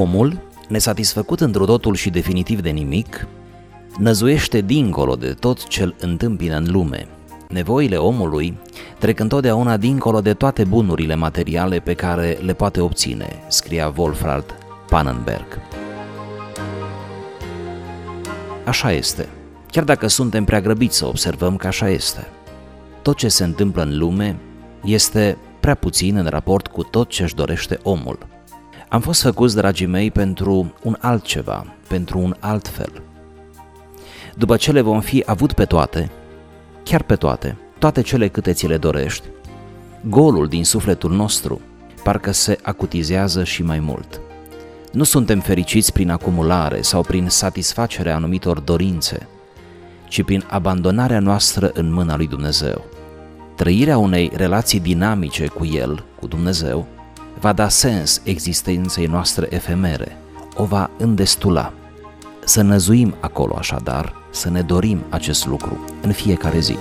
Omul, nesatisfăcut într totul și definitiv de nimic, năzuiește dincolo de tot ce îl întâmpină în lume. Nevoile omului trec întotdeauna dincolo de toate bunurile materiale pe care le poate obține, scria Wolfhard Pannenberg. Așa este. Chiar dacă suntem prea grăbiți să observăm că așa este. Tot ce se întâmplă în lume este prea puțin în raport cu tot ce își dorește omul. Am fost făcuți, dragii mei, pentru un altceva, pentru un alt fel. După ce le vom fi avut pe toate, chiar pe toate, toate cele câte ți le dorești, golul din sufletul nostru parcă se acutizează și mai mult. Nu suntem fericiți prin acumulare sau prin satisfacerea anumitor dorințe, ci prin abandonarea noastră în mâna lui Dumnezeu. Trăirea unei relații dinamice cu El, cu Dumnezeu, va da sens existenței noastre efemere, o va îndestula. Să năzuim acolo așadar, să ne dorim acest lucru în fiecare zi.